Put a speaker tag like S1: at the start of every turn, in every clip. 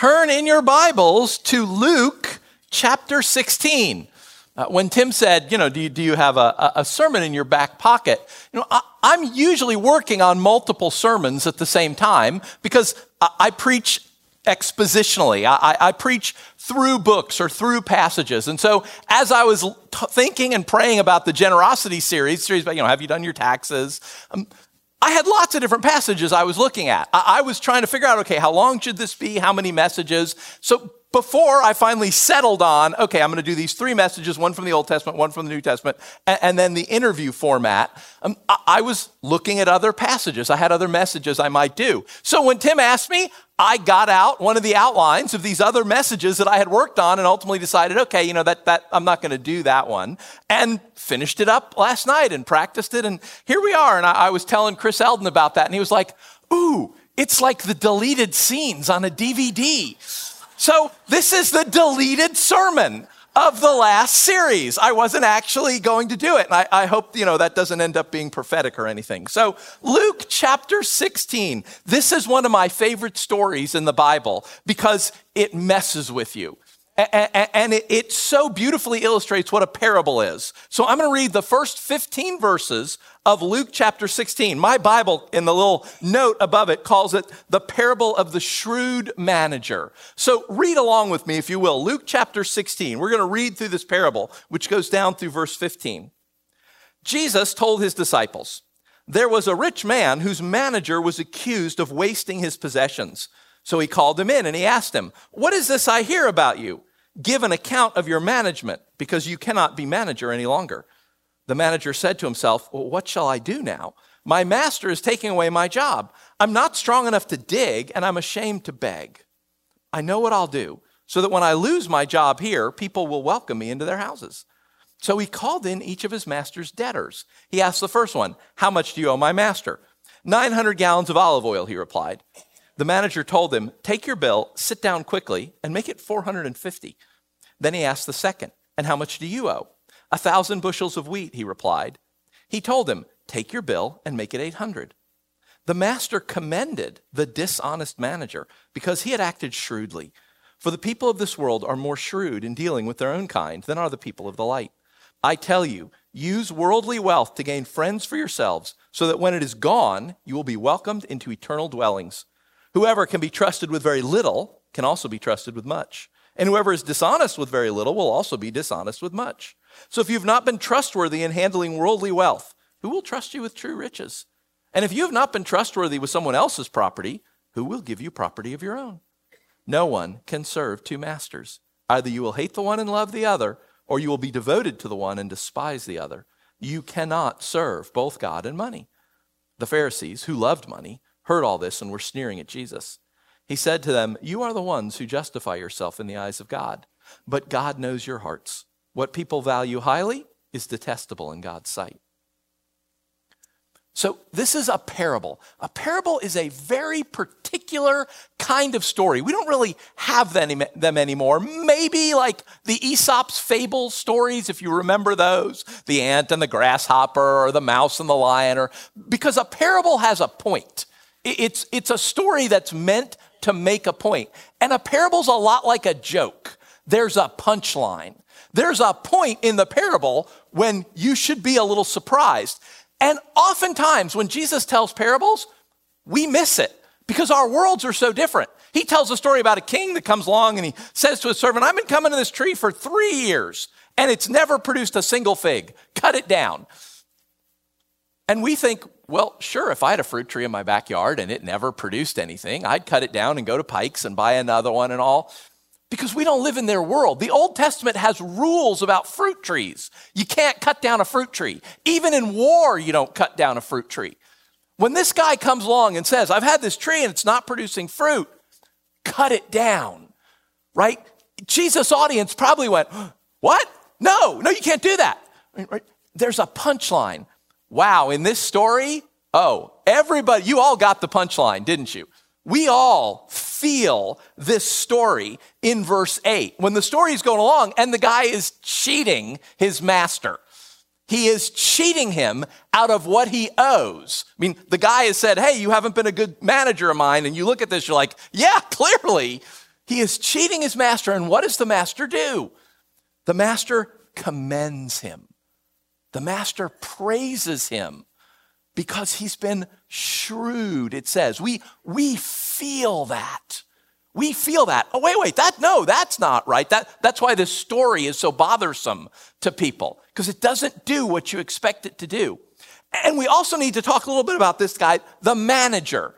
S1: turn in your Bibles to Luke chapter 16. Uh, when Tim said, you know, do you, do you have a, a sermon in your back pocket? You know, I, am usually working on multiple sermons at the same time because I, I preach expositionally. I, I, preach through books or through passages. And so as I was t- thinking and praying about the generosity series, series about, you know, have you done your taxes? Um, I had lots of different passages I was looking at. I, I was trying to figure out, okay, how long should this be? How many messages? So before I finally settled on, okay, I'm going to do these three messages, one from the Old Testament, one from the New Testament, and, and then the interview format, um, I, I was looking at other passages. I had other messages I might do. So when Tim asked me, I got out one of the outlines of these other messages that I had worked on and ultimately decided, okay, you know, that, that I'm not going to do that one and finished it up last night and practiced it. And here we are. And I, I was telling Chris Eldon about that and he was like, ooh, it's like the deleted scenes on a DVD. So this is the deleted sermon of the last series. I wasn't actually going to do it. And I, I, hope, you know, that doesn't end up being prophetic or anything. So Luke chapter 16. This is one of my favorite stories in the Bible because it messes with you and it so beautifully illustrates what a parable is. So I'm going to read the first 15 verses of Luke chapter 16. My Bible, in the little note above it, calls it the parable of the shrewd manager. So read along with me, if you will. Luke chapter 16. We're going to read through this parable, which goes down through verse 15. Jesus told his disciples, There was a rich man whose manager was accused of wasting his possessions. So he called him in and he asked him, What is this I hear about you? Give an account of your management because you cannot be manager any longer. The manager said to himself, well, What shall I do now? My master is taking away my job. I'm not strong enough to dig and I'm ashamed to beg. I know what I'll do so that when I lose my job here, people will welcome me into their houses. So he called in each of his master's debtors. He asked the first one, How much do you owe my master? 900 gallons of olive oil, he replied. The manager told him, Take your bill, sit down quickly, and make it 450. Then he asked the second, And how much do you owe? A thousand bushels of wheat, he replied. He told him, Take your bill and make it 800. The master commended the dishonest manager because he had acted shrewdly. For the people of this world are more shrewd in dealing with their own kind than are the people of the light. I tell you, use worldly wealth to gain friends for yourselves, so that when it is gone, you will be welcomed into eternal dwellings. Whoever can be trusted with very little can also be trusted with much. And whoever is dishonest with very little will also be dishonest with much. So if you've not been trustworthy in handling worldly wealth, who will trust you with true riches? And if you have not been trustworthy with someone else's property, who will give you property of your own? No one can serve two masters. Either you will hate the one and love the other, or you will be devoted to the one and despise the other. You cannot serve both God and money. The Pharisees, who loved money, heard all this and were sneering at Jesus. He said to them, You are the ones who justify yourself in the eyes of God, but God knows your hearts. What people value highly is detestable in God's sight. So, this is a parable. A parable is a very particular kind of story. We don't really have them, anymore. Maybe like the Aesop's fable stories, if you remember those the ant and the grasshopper, or the mouse and the lion, or because a parable has a point. It's, it's a story that's meant to make a point. And a parable's a lot like a joke. There's a punchline. There's a point in the parable when you should be a little surprised. And oftentimes when Jesus tells parables, we miss it because our worlds are so different. He tells a story about a king that comes along and he says to his servant, I've been coming to this tree for three years and it's never produced a single fig. Cut it down. And we think, well, sure, if I had a fruit tree in my backyard and it never produced anything, I'd cut it down and go to Pikes and buy another one and all. Because we don't live in their world. The Old Testament has rules about fruit trees. You can't cut down a fruit tree. Even in war, you don't cut down a fruit tree. When this guy comes along and says, I've had this tree and it's not producing fruit, cut it down, right? Jesus' audience probably went, What? No, no, you can't do that. There's a punchline. Wow, in this story, oh, everybody, you all got the punchline, didn't you? We all feel this story in verse 8 when the story is going along and the guy is cheating his master. He is cheating him out of what he owes. I mean, the guy has said, Hey, you haven't been a good manager of mine. And you look at this, you're like, Yeah, clearly He is cheating his master. And what does the master do? The master commends him. The master praises him because he's been shrewd, it says. We, we feel that. We feel that. Oh, wait, wait, that, no, that's not right. That, that's why this story is so bothersome to people, because it doesn't do what you expect it to do. And we also need to talk a little bit about this guy, the manager.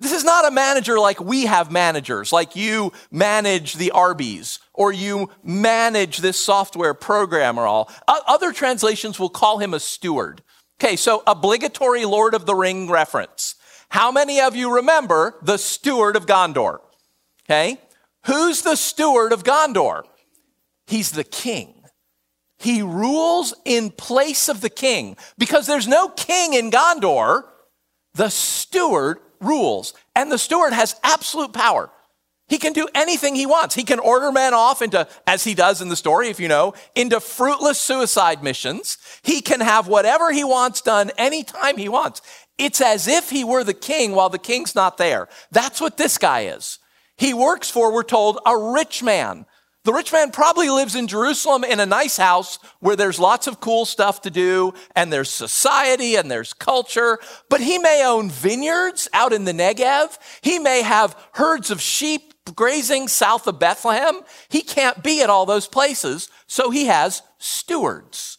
S1: This is not a manager like we have managers, like you manage the Arby's or you manage this software program or all. Other translations will call him a steward. Okay, so obligatory Lord of the Ring reference. How many of you remember the steward of Gondor? Okay, who's the steward of Gondor? He's the king. He rules in place of the king because there's no king in Gondor. The steward rules, and the steward has absolute power. He can do anything he wants. He can order men off into, as he does in the story, if you know, into fruitless suicide missions. He can have whatever he wants done anytime he wants. It's as if he were the king while the king's not there. That's what this guy is. He works for, we're told, a rich man. The rich man probably lives in Jerusalem in a nice house where there's lots of cool stuff to do and there's society and there's culture, but he may own vineyards out in the Negev. He may have herds of sheep grazing south of Bethlehem. He can't be at all those places, so he has stewards.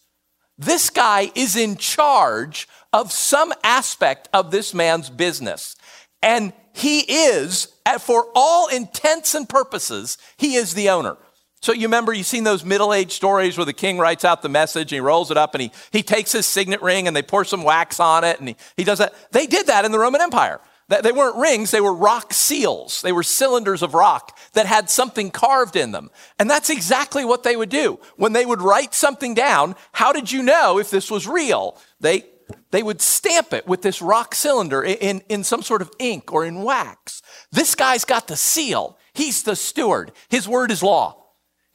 S1: This guy is in charge of some aspect of this man's business. And he is, for all intents and purposes, he is the owner. So you remember you've seen those middle-aged stories where the king writes out the message and he rolls it up and he, he takes his signet ring and they pour some wax on it and he, he does that. They did that in the Roman Empire. They weren't rings, they were rock seals. They were cylinders of rock that had something carved in them. And that's exactly what they would do. When they would write something down, how did you know if this was real? They, they would stamp it with this rock cylinder in, in some sort of ink or in wax. This guy's got the seal. He's the steward. His word is law.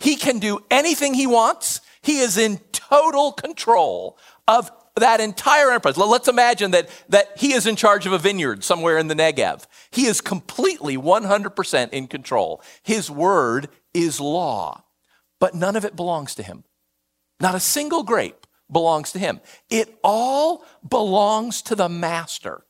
S1: He can do anything he wants. He is in total control of that entire enterprise. Let's imagine that, that he is in charge of a vineyard somewhere in the Negev. He is completely 100% in control. His word is law, but none of it belongs to him. Not a single grape belongs to him. It all belongs to the master,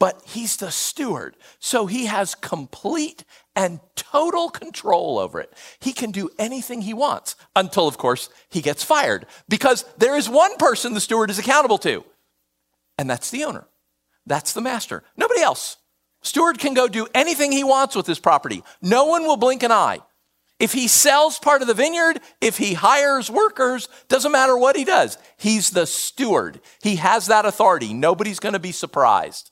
S1: but he's the steward. So he has complete and total control over it. He can do anything he wants until, of course, he gets fired because there is one person the steward is accountable to, and that's the owner. That's the master. Nobody else. Steward can go do anything he wants with his property. No one will blink an eye. If he sells part of the vineyard, if he hires workers, doesn't matter what he does. He's the steward. He has that authority. Nobody's going to be surprised.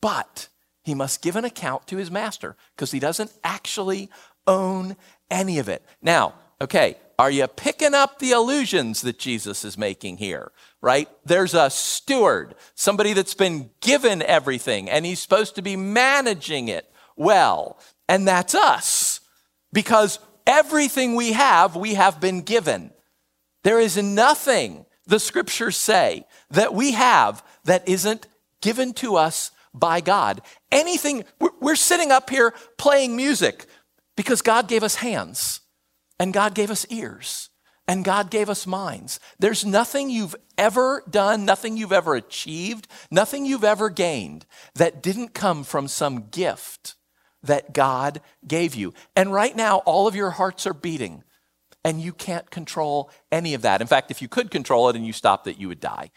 S1: But he must give an account to his master because he doesn't actually own any of it. Now, okay, are you picking up the allusions that Jesus is making here? Right? There's a steward, somebody that's been given everything, and he's supposed to be managing it well. And that's us because everything we have, we have been given. There is nothing, the scriptures say, that we have that isn't given to us by God. Anything, we're sitting up here playing music because God gave us hands and God gave us ears and God gave us minds. There's nothing you've ever done, nothing you've ever achieved, nothing you've ever gained that didn't come from some gift that God gave you. And right now, all of your hearts are beating and you can't control any of that. In fact, if you could control it and you stopped it, you would die.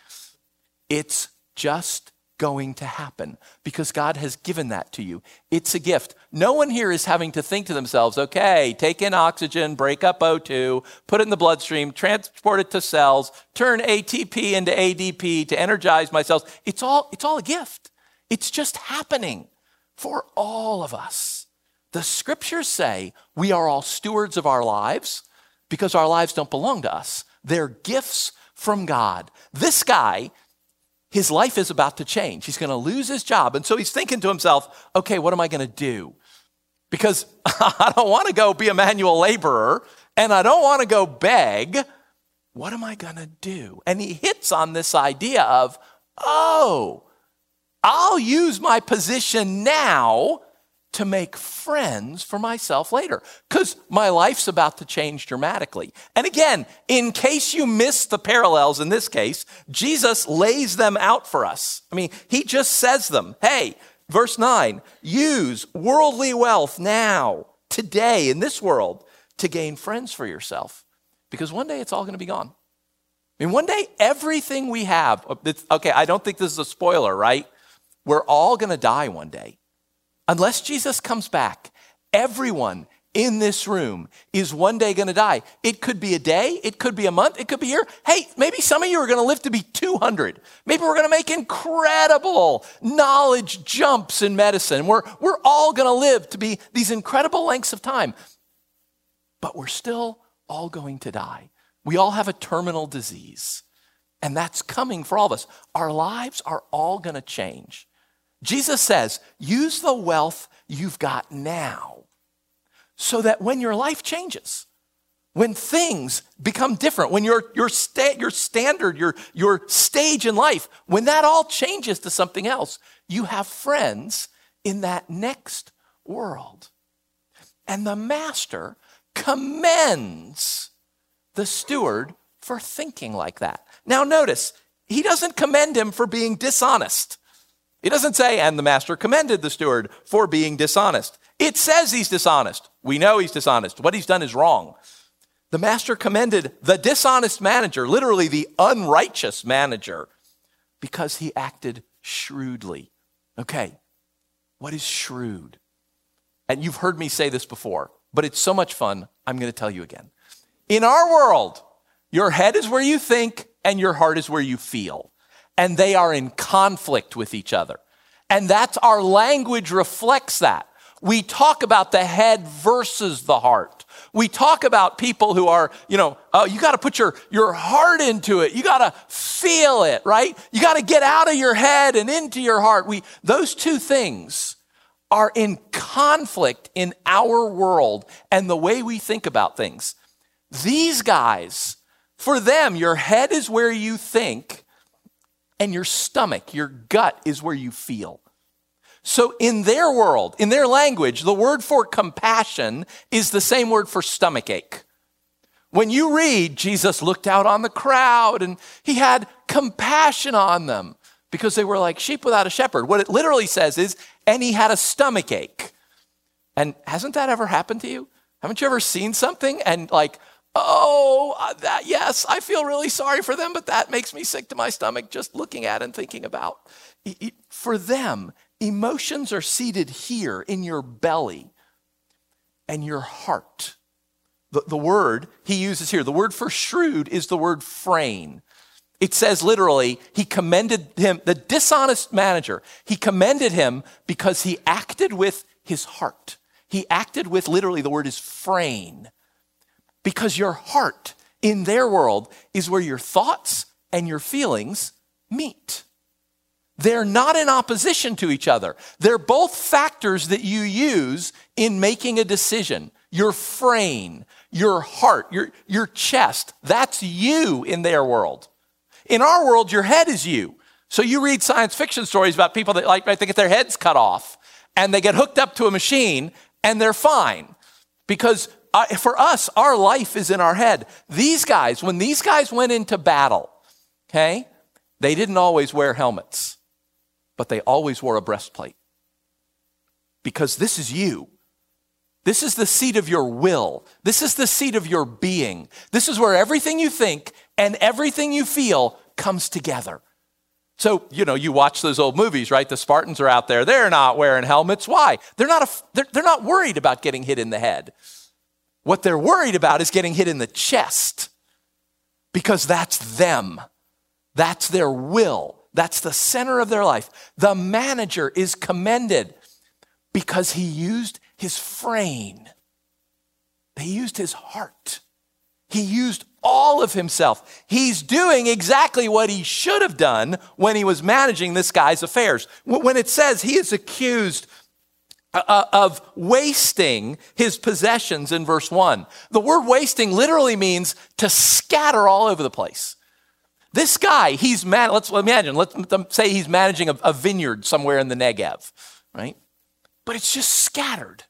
S1: It's just going to happen because God has given that to you. It's a gift. No one here is having to think to themselves, okay, take in oxygen, break up O2, put it in the bloodstream, transport it to cells, turn ATP into ADP to energize my cells. It's all, it's all a gift. It's just happening for all of us. The scriptures say we are all stewards of our lives because our lives don't belong to us. They're gifts from God. This guy his life is about to change. He's going to lose his job. And so he's thinking to himself, okay, what am I going to do? Because I don't want to go be a manual laborer and I don't want to go beg. What am I going to do? And he hits on this idea of, oh, I'll use my position now to make friends for myself later because my life's about to change dramatically. And again, in case you miss the parallels in this case, Jesus lays them out for us. I mean, he just says them. Hey, verse 9, use worldly wealth now, today, in this world, to gain friends for yourself because one day it's all going to be gone. I mean, one day everything we have, uh, okay, I don't think this is a spoiler, right? We're all going to die one day. Unless Jesus comes back, everyone in this room is one day going to die. It could be a day, it could be a month, it could be a year. Hey, maybe some of you are going to live to be 200. Maybe we're going to make incredible knowledge jumps in medicine. We're, we're all going to live to be these incredible lengths of time. But we're still all going to die. We all have a terminal disease, and that's coming for all of us. Our lives are all going to change. Jesus says, use the wealth you've got now so that when your life changes, when things become different, when your, your, sta- your standard, your, your stage in life, when that all changes to something else, you have friends in that next world. And the master commends the steward for thinking like that. Now, notice, he doesn't commend him for being dishonest. He doesn't say, and the master commended the steward for being dishonest. It says he's dishonest. We know he's dishonest. What he's done is wrong. The master commended the dishonest manager, literally the unrighteous manager, because he acted shrewdly. Okay, what is shrewd? And you've heard me say this before, but it's so much fun, I'm going to tell you again. In our world, your head is where you think and your heart is where you feel and they are in conflict with each other. And that's our language reflects that. We talk about the head versus the heart. We talk about people who are, you know, uh, you got to put your, your heart into it. You got to feel it, right? You got to get out of your head and into your heart. We, those two things are in conflict in our world and the way we think about things. These guys, for them, your head is where you think and your stomach, your gut is where you feel. So, in their world, in their language, the word for compassion is the same word for stomach ache. When you read, Jesus looked out on the crowd and he had compassion on them because they were like sheep without a shepherd. What it literally says is, and he had a stomach ache. And hasn't that ever happened to you? Haven't you ever seen something and like, oh, uh, that, yes, I feel really sorry for them, but that makes me sick to my stomach just looking at and thinking about. For them, emotions are seated here in your belly and your heart. The, the word he uses here, the word for shrewd is the word phrein. It says literally, he commended him, the dishonest manager, he commended him because he acted with his heart. He acted with literally, the word is phrein because your heart in their world is where your thoughts and your feelings meet. They're not in opposition to each other. They're both factors that you use in making a decision. Your phrein, your heart, your, your chest, that's you in their world. In our world, your head is you. So you read science fiction stories about people that like they get their heads cut off and they get hooked up to a machine and they're fine because for us, our life is in our head. These guys, when these guys went into battle, okay, they didn't always wear helmets, but they always wore a breastplate. Because this is you. This is the seat of your will. This is the seat of your being. This is where everything you think and everything you feel comes together. So, you know, you watch those old movies, right? The Spartans are out there. They're not wearing helmets. Why? They're not, a, they're, they're not worried about getting hit in the head. What they're worried about is getting hit in the chest because that's them. That's their will. That's the center of their life. The manager is commended because he used his phrein, He used his heart. He used all of himself. He's doing exactly what he should have done when he was managing this guy's affairs. When it says he is accused uh, uh, of wasting his possessions in verse 1. The word wasting literally means to scatter all over the place. This guy, he's man, let's imagine, let's say he's managing a, a vineyard somewhere in the Negev, right? but it's just scattered.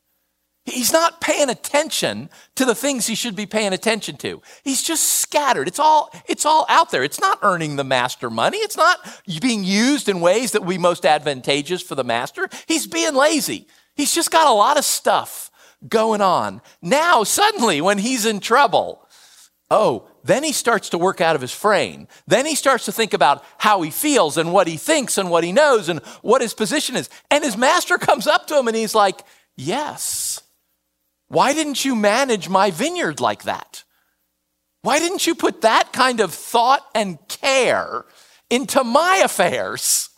S1: He's not paying attention to the things he should be paying attention to. He's just scattered. It's all, it's all out there. It's not earning the master money. It's not being used in ways that would be most advantageous for the master. He's being lazy. He's just got a lot of stuff going on. Now, suddenly, when he's in trouble, oh, then he starts to work out of his phrein. Then he starts to think about how he feels and what he thinks and what he knows and what his position is. And his master comes up to him and he's like, Yes. Why didn't you manage my vineyard like that? Why didn't you put that kind of thought and care into my affairs?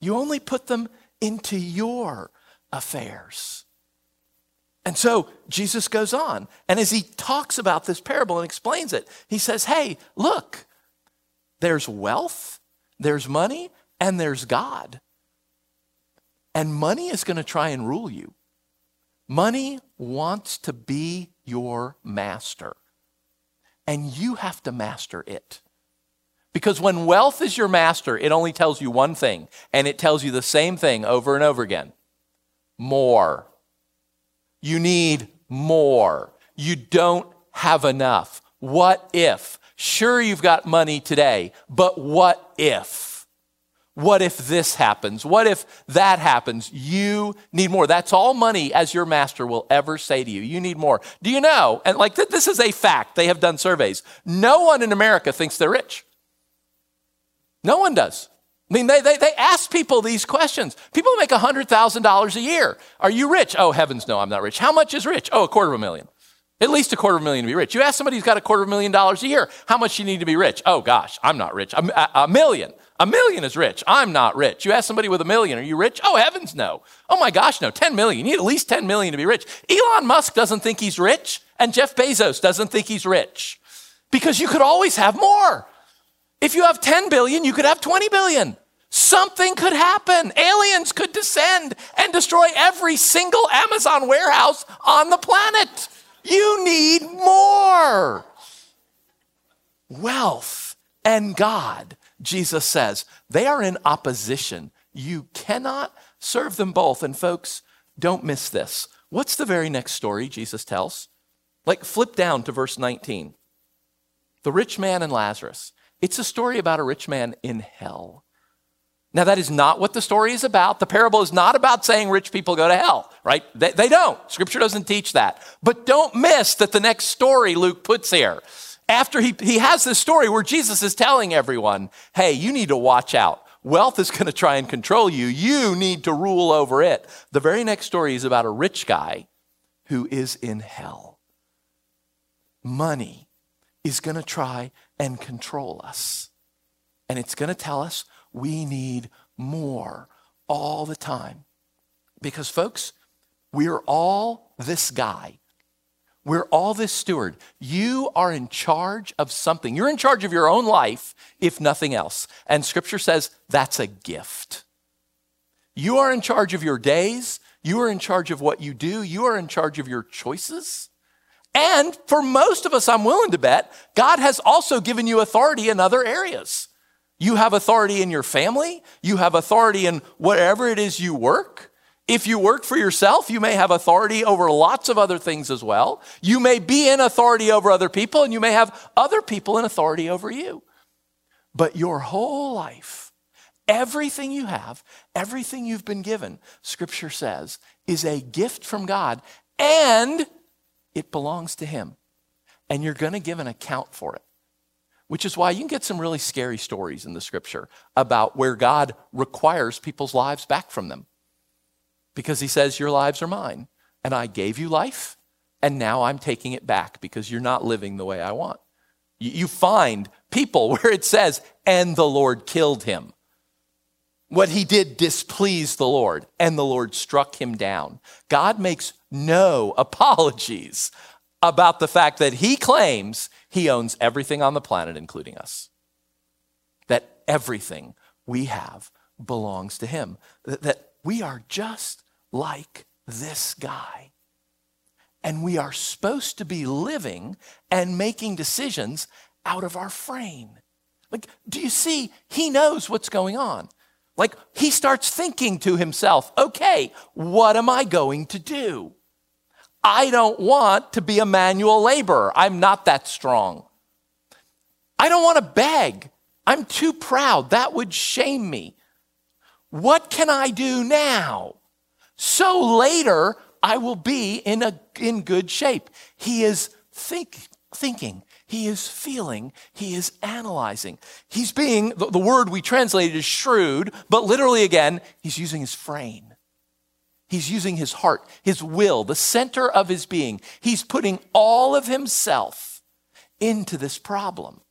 S1: You only put them into your affairs. And so Jesus goes on, and as he talks about this parable and explains it, he says, Hey, look, there's wealth, there's money, and there's God. And money is going to try and rule you. Money wants to be your master, and you have to master it. Because when wealth is your master, it only tells you one thing, and it tells you the same thing over and over again more. You need more. You don't have enough. What if? Sure, you've got money today, but what if? What if this happens? What if that happens? You need more. That's all money as your master will ever say to you. You need more. Do you know? And like this is a fact. They have done surveys. No one in America thinks they're rich. No one does. I mean, they, they, they ask people these questions. People make $100,000 a year. Are you rich? Oh, heavens, no, I'm not rich. How much is rich? Oh, a quarter of a million. At least a quarter of a million to be rich. You ask somebody who's got a quarter of a million dollars a year, how much you need to be rich? Oh, gosh, I'm not rich. A, a, a million. A million is rich. I'm not rich. You ask somebody with a million, are you rich? Oh, heavens, no. Oh my gosh, no. 10 million. You need at least 10 million to be rich. Elon Musk doesn't think he's rich, and Jeff Bezos doesn't think he's rich because you could always have more. If you have 10 billion, you could have 20 billion. Something could happen. Aliens could descend and destroy every single Amazon warehouse on the planet. You need more. Wealth and God Jesus says. They are in opposition. You cannot serve them both. And folks, don't miss this. What's the very next story Jesus tells? Like, flip down to verse 19. The rich man and Lazarus. It's a story about a rich man in hell. Now, that is not what the story is about. The parable is not about saying rich people go to hell, right? They, they don't. Scripture doesn't teach that. But don't miss that the next story Luke puts here after he, he has this story where Jesus is telling everyone, hey, you need to watch out. Wealth is going to try and control you. You need to rule over it. The very next story is about a rich guy who is in hell. Money is going to try and control us. And it's going to tell us we need more all the time. Because, folks, we're all this guy we're all this steward. You are in charge of something. You're in charge of your own life, if nothing else. And scripture says that's a gift. You are in charge of your days. You are in charge of what you do. You are in charge of your choices. And for most of us, I'm willing to bet, God has also given you authority in other areas. You have authority in your family. You have authority in whatever it is you work. If you work for yourself, you may have authority over lots of other things as well. You may be in authority over other people, and you may have other people in authority over you. But your whole life, everything you have, everything you've been given, Scripture says, is a gift from God, and it belongs to Him. And you're going to give an account for it which is why you can get some really scary stories in the scripture about where God requires people's lives back from them because he says, Your lives are mine, and I gave you life, and now I'm taking it back because you're not living the way I want. You find people where it says, And the Lord killed him. What he did displeased the Lord, and the Lord struck him down. God makes no apologies about the fact that he claims he owns everything on the planet, including us. That everything we have belongs to him. That we are just like this guy. And we are supposed to be living and making decisions out of our phrein. Like, do you see? He knows what's going on. Like he starts thinking to himself, okay, what am I going to do? I don't want to be a manual laborer. I'm not that strong. I don't want to beg. I'm too proud. That would shame me. What can I do now? So later I will be in, a, in good shape. He is think, thinking, he is feeling, he is analyzing. He's being, the, the word we translated is shrewd, but literally again, he's using his brain. He's using his heart, his will, the center of his being. He's putting all of himself into this problem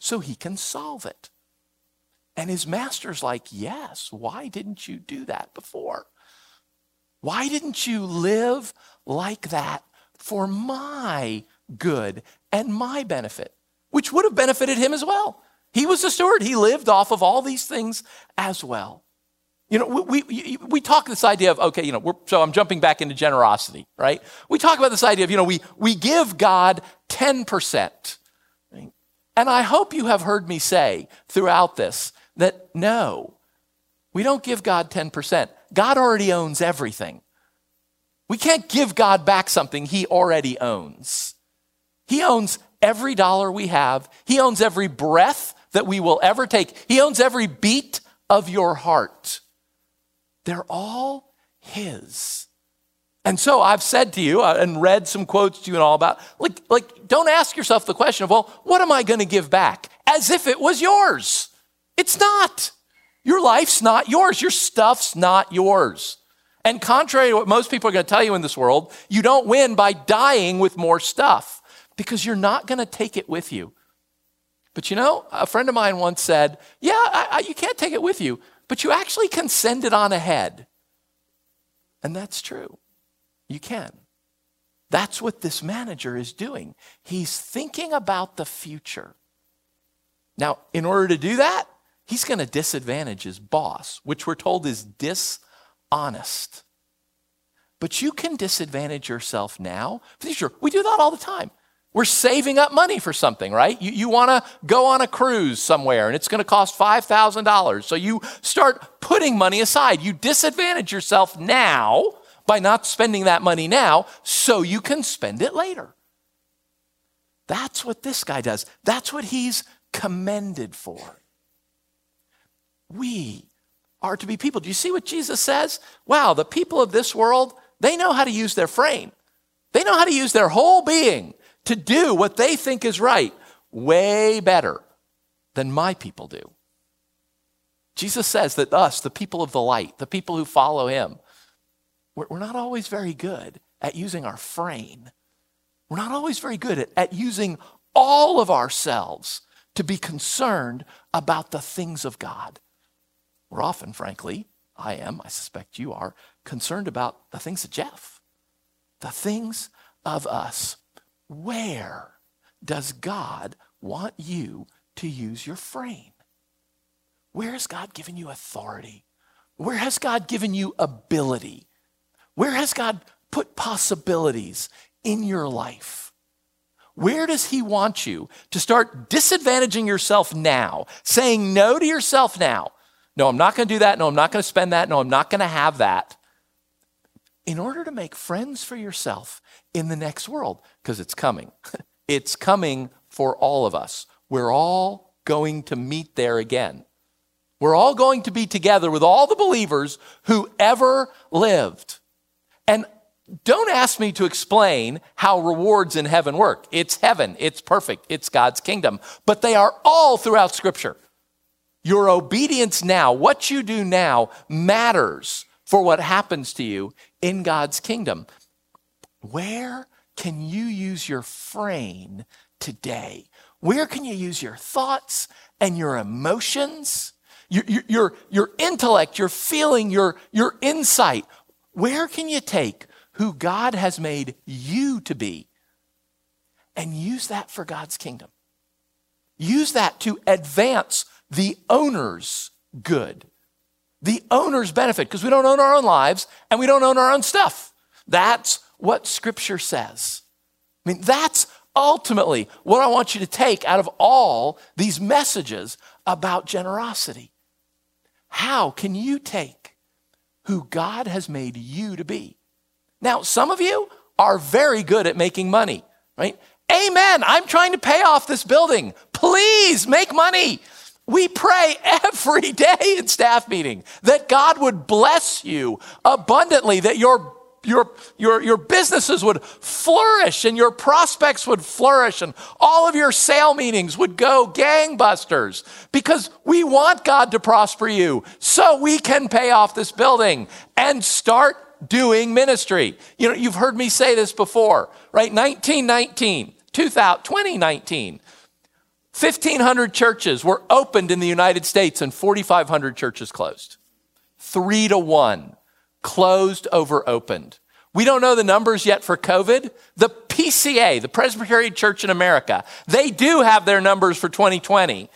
S1: so he can solve it. And his master's like, Yes, why didn't you do that before? Why didn't you live like that for my good and my benefit, which would have benefited him as well? He was the steward. He lived off of all these things as well. You know, we, we, we talk this idea of, okay, you know, so I'm jumping back into generosity, right? We talk about this idea of, you know, we, we give God 10%. Right? And I hope you have heard me say throughout this that no, we don't give God 10%. God already owns everything. We can't give God back something he already owns. He owns every dollar we have, He owns every breath that we will ever take, He owns every beat of your heart. They're all His. And so I've said to you uh, and read some quotes to you and all about, like, like don't ask yourself the question of, well, what am I going to give back? As if it was yours. It's not. Your life's not yours. Your stuff's not yours. And contrary to what most people are going to tell you in this world, you don't win by dying with more stuff because you're not going to take it with you. But you know, a friend of mine once said, Yeah, I, I, you can't take it with you, but you actually can send it on ahead. And that's true. You can. That's what this manager is doing. He's thinking about the future. Now, in order to do that, he's going to disadvantage his boss, which we're told is dishonest. But you can disadvantage yourself now. We do that all the time. We're saving up money for something, right? You, you want to go on a cruise somewhere and it's going to cost $5,000. So you start putting money aside. You disadvantage yourself now by not spending that money now so you can spend it later. That's what this guy does. That's what he's commended for. We are to be people. Do you see what Jesus says? Wow, the people of this world, they know how to use their phrein. They know how to use their whole being to do what they think is right way better than my people do. Jesus says that us, the people of the light, the people who follow him, we're not always very good at using our phrein. We're not always very good at, at using all of ourselves to be concerned about the things of God. We're often, frankly, I am, I suspect you are, concerned about the things of Jeff, the things of us. Where does God want you to use your phrein? Where has God given you authority? Where has God given you ability? Where has God put possibilities in your life? Where does He want you to start disadvantaging yourself now, saying no to yourself now? No, I'm not going to do that. No, I'm not going to spend that. No, I'm not going to have that. In order to make friends for yourself in the next world because it's coming. it's coming for all of us. We're all going to meet there again. We're all going to be together with all the believers who ever lived. And don't ask me to explain how rewards in heaven work. It's heaven, it's perfect, it's God's kingdom. But they are all throughout Scripture. Your obedience now, what you do now, matters for what happens to you in God's kingdom. Where can you use your phrein today? Where can you use your thoughts and your emotions, your, your, your, intellect, your feeling, your, your insight? Where can you take who God has made you to be and use that for God's kingdom? Use that to advance the owner's good, the owner's benefit, because we don't own our own lives and we don't own our own stuff. That's what Scripture says. I mean, that's ultimately what I want you to take out of all these messages about generosity. how can you take who God has made you to be? Now, some of you are very good at making money, right? Amen. I'm trying to pay off this building. Please make money. We pray every day in staff meeting that God would bless you abundantly, that your your, your, your businesses would flourish and your prospects would flourish and all of your sale meetings would go gangbusters because we want God to prosper you so we can pay off this building and start doing ministry. You know, you've heard me say this before, right? 1919, 2000, 2019, 1,500 churches were opened in the United States and 4,500 churches closed. Three to one, closed over opened. We don't know the numbers yet for COVID. The PCA, the Presbyterian Church in America, they do have their numbers for 2020.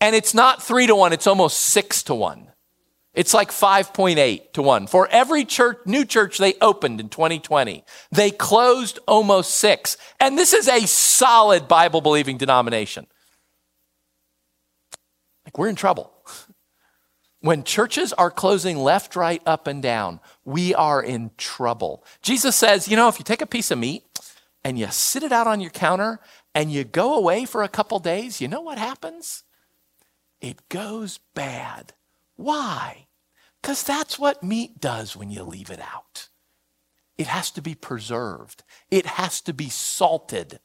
S1: And it's not three to one, it's almost six to one. It's like 5.8 to 1. For every church, new church they opened in 2020, they closed almost six. And this is a solid Bible believing denomination. We're in trouble. When churches are closing left, right, up, and down, we are in trouble. Jesus says, you know, if you take a piece of meat and you sit it out on your counter and you go away for a couple days, you know what happens? It goes bad. Why? Because that's what meat does when you leave it out. It has to be preserved, it has to be salted,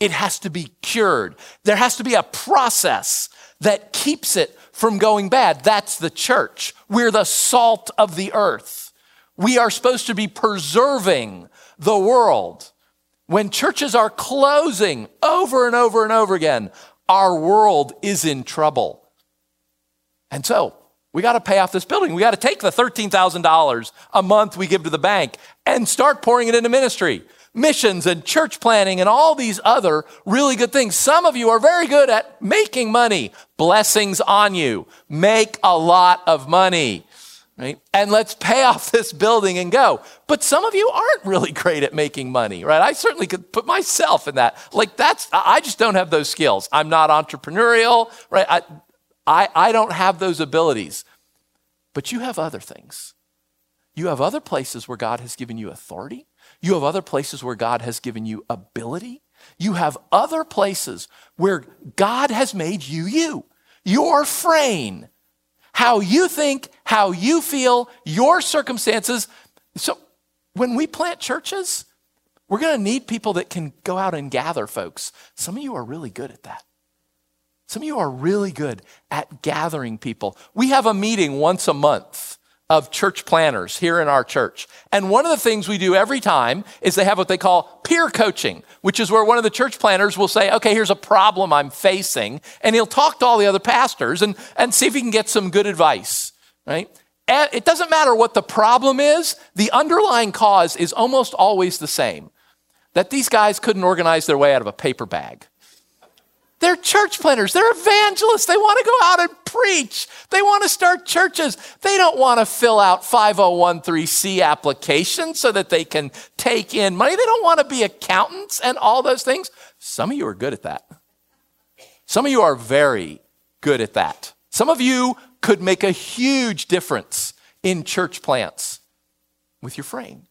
S1: it has to be cured. There has to be a process that keeps it from going bad. That's the church. We're the salt of the earth. We are supposed to be preserving the world. When churches are closing over and over and over again, our world is in trouble. And so, we got to pay off this building. We got to take the $13,000 a month we give to the bank and start pouring it into ministry, missions and church planning and all these other really good things. Some of you are very good at making money. Blessings on you. Make a lot of money. Right? And let's pay off this building and go. But some of you aren't really great at making money, right? I certainly could put myself in that. Like that's, I just don't have those skills. I'm not entrepreneurial, right? I, I, I don't have those abilities. But you have other things. You have other places where God has given you authority. You have other places where God has given you ability. You have other places where God has made you you, your phrein, how you think, how you feel, your circumstances. So when we plant churches, we're going to need people that can go out and gather folks. Some of you are really good at that. Some of you are really good at gathering people. We have a meeting once a month of church planners here in our church. And one of the things we do every time is they have what they call peer coaching, which is where one of the church planners will say, okay, here's a problem I'm facing. And he'll talk to all the other pastors and, and see if he can get some good advice, right? And it doesn't matter what the problem is, the underlying cause is almost always the same that these guys couldn't organize their way out of a paper bag. They're church planners. They're evangelists. They want to go out and preach. They want to start churches. They don't want to fill out 5013C applications so that they can take in money. They don't want to be accountants and all those things. Some of you are good at that. Some of you are very good at that. Some of you could make a huge difference in church plants with your phrein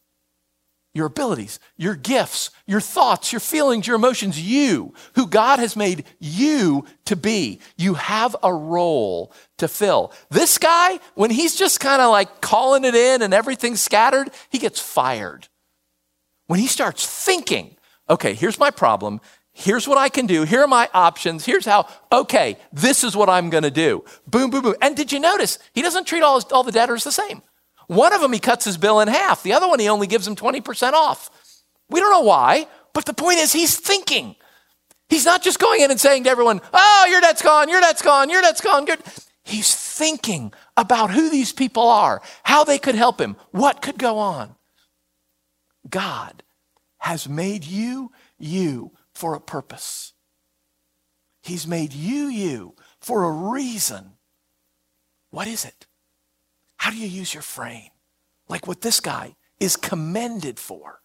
S1: your abilities, your gifts, your thoughts, your feelings, your emotions, you, who God has made you to be. You have a role to fill. This guy, when he's just kind of like calling it in and everything's scattered, he gets fired. When he starts thinking, okay, here's my problem. Here's what I can do. Here are my options. Here's how, okay, this is what I'm going to do. Boom, boom, boom. And did you notice he doesn't treat all, his, all the debtors the same? One of them, he cuts his bill in half. The other one, he only gives him 20% off. We don't know why, but the point is he's thinking. He's not just going in and saying to everyone, oh, your debt's gone, your debt's gone, your debt's gone. He's thinking about who these people are, how they could help him, what could go on. God has made you you for a purpose. He's made you you for a reason. What is it? How do you use your phrein? Like what this guy is commended for.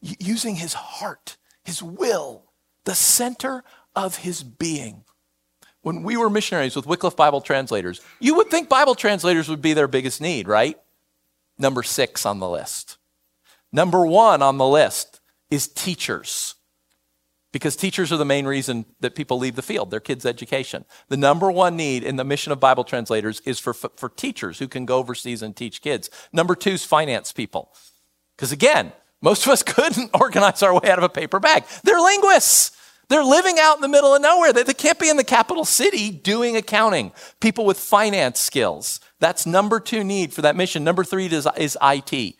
S1: using his heart, his will, the center of his being. when we were missionaries with Wycliffe Bible translators, you would think Bible translators would be their biggest need, right? Number six on the list. Number one on the list is teachers. Because teachers are the main reason that people leave the field, their kids' education. The number one need in the mission of Bible translators is for, for teachers who can go overseas and teach kids. Number two is finance people. Because again, most of us couldn't organize our way out of a paper bag. They're linguists. They're living out in the middle of nowhere. They, they can't be in the capital city doing accounting. People with finance skills. That's number two need for that mission. Number three is, is IT.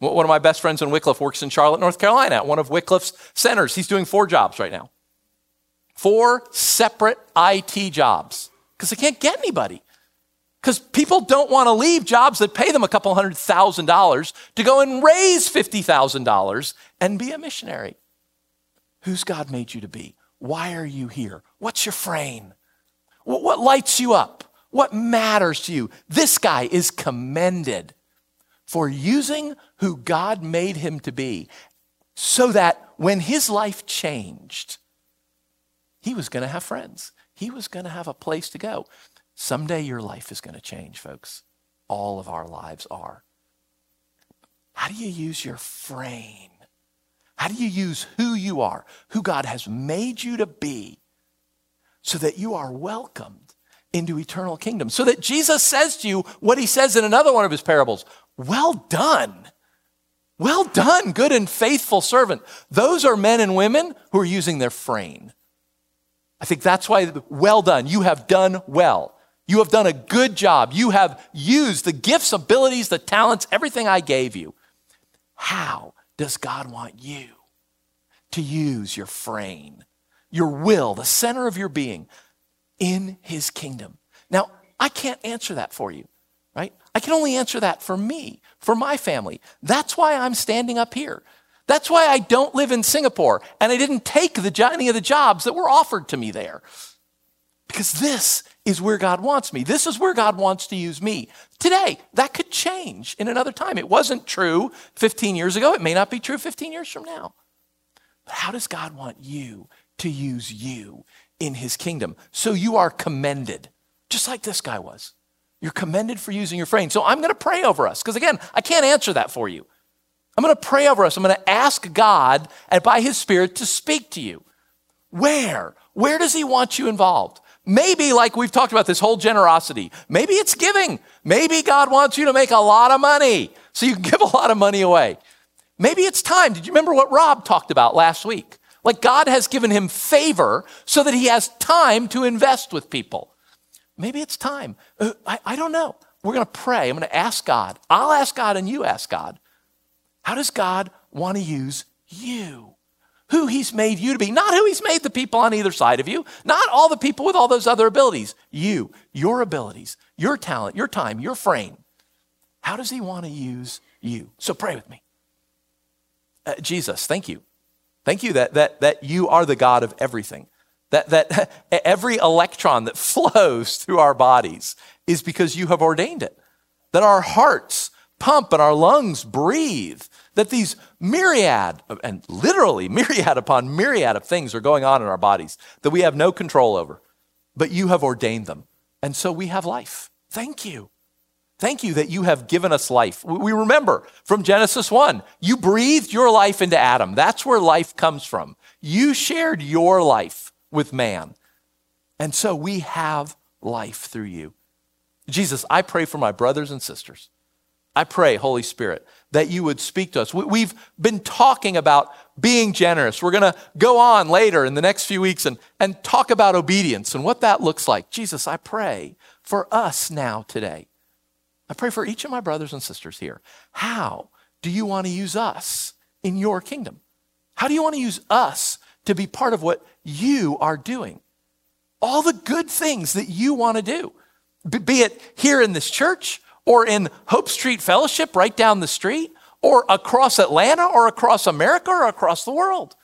S1: One of my best friends in Wycliffe works in Charlotte, North Carolina, at one of Wycliffe's centers. He's doing four jobs right now. Four separate IT jobs because they can't get anybody. Because people don't want to leave jobs that pay them a couple hundred thousand dollars to go and raise $50,000 and be a missionary. Who's God made you to be? Why are you here? What's your phrein? What lights you up? What matters to you? This guy is commended for using who God made him to be so that when his life changed, he was going to have friends. He was going to have a place to go. Someday your life is going to change, folks. All of our lives are. How do you use your phrein? How do you use who you are, who God has made you to be, so that you are welcomed into eternal kingdom? So that Jesus says to you what he says in another one of his parables Well done. Well done, good and faithful servant. Those are men and women who are using their phrein. I think that's why, well done. You have done well. You have done a good job. You have used the gifts, abilities, the talents, everything I gave you. How? does God want you to use your phrein, your will, the center of your being in His kingdom? Now, I can't answer that for you, right? I can only answer that for me, for my family. That's why I'm standing up here. That's why I don't live in Singapore and I didn't take the, any of the jobs that were offered to me there. Because this is where God wants me. This is where God wants to use me. Today, that could change in another time. It wasn't true 15 years ago. It may not be true 15 years from now. But how does God want you to use you in his kingdom? So you are commended, just like this guy was. You're commended for using your phrein. So I'm going to pray over us because, again, I can't answer that for you. I'm going to pray over us. I'm going to ask God and by his Spirit to speak to you. Where? Where does he want you involved? Maybe, like we've talked about this whole generosity, maybe it's giving. Maybe God wants you to make a lot of money so you can give a lot of money away. Maybe it's time. Did you remember what Rob talked about last week? Like God has given him favor so that he has time to invest with people. Maybe it's time. Uh, I, I don't know. We're going to pray. I'm going to ask God. I'll ask God and you ask God. How does God want to use you? who he's made you to be, not who he's made the people on either side of you, not all the people with all those other abilities. You, your abilities, your talent, your time, your phrein. How does he want to use you? So pray with me. Uh, Jesus, thank you. Thank you that, that, that you are the God of everything. That, that every electron that flows through our bodies is because you have ordained it. That our hearts pump and our lungs breathe that these myriad, and literally myriad upon myriad of things are going on in our bodies that we have no control over, but you have ordained them. And so we have life. Thank you. Thank you that you have given us life. We remember from Genesis 1, you breathed your life into Adam. That's where life comes from. You shared your life with man. And so we have life through you. Jesus, I pray for my brothers and sisters I pray, Holy Spirit, that you would speak to us. We've been talking about being generous. We're going to go on later in the next few weeks and, and talk about obedience and what that looks like. Jesus, I pray for us now today. I pray for each of my brothers and sisters here. How do you want to use us in your kingdom? How do you want to use us to be part of what you are doing? All the good things that you want to do, be it here in this church or in Hope Street Fellowship right down the street, or across Atlanta, or across America, or across the world.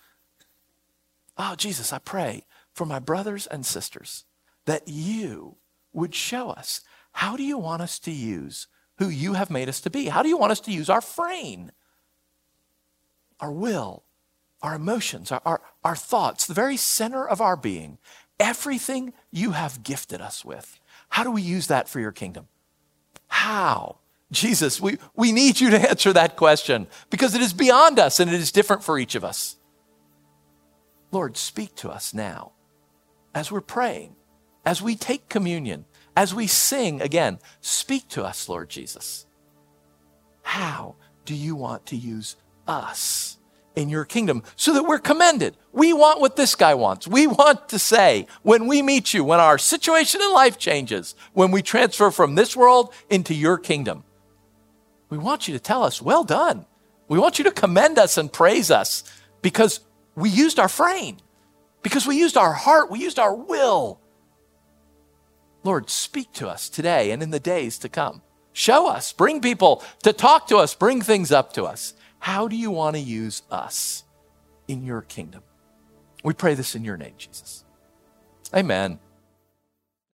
S1: Oh, Jesus, I pray for my brothers and sisters that you would show us how do you want us to use who you have made us to be? How do you want us to use our phrein, our will, our emotions, our, our, our thoughts, the very center of our being, everything you have gifted us with, how do we use that for your kingdom? How? Jesus, we, we need you to answer that question because it is beyond us and it is different for each of us. Lord, speak to us now as we're praying, as we take communion, as we sing again. Speak to us, Lord Jesus. How do you want to use us in your kingdom so that we're commended? We want what this guy wants. We want to say when we meet you, when our situation in life changes, when we transfer from this world into your kingdom, we want you to tell us, well done. We want you to commend us and praise us because we used our phrein, because we used our heart, we used our will. Lord, speak to us today and in the days to come. Show us, bring people to talk to us, bring things up to us. How do you want to use us in your kingdom? We pray this in your name, Jesus. Amen.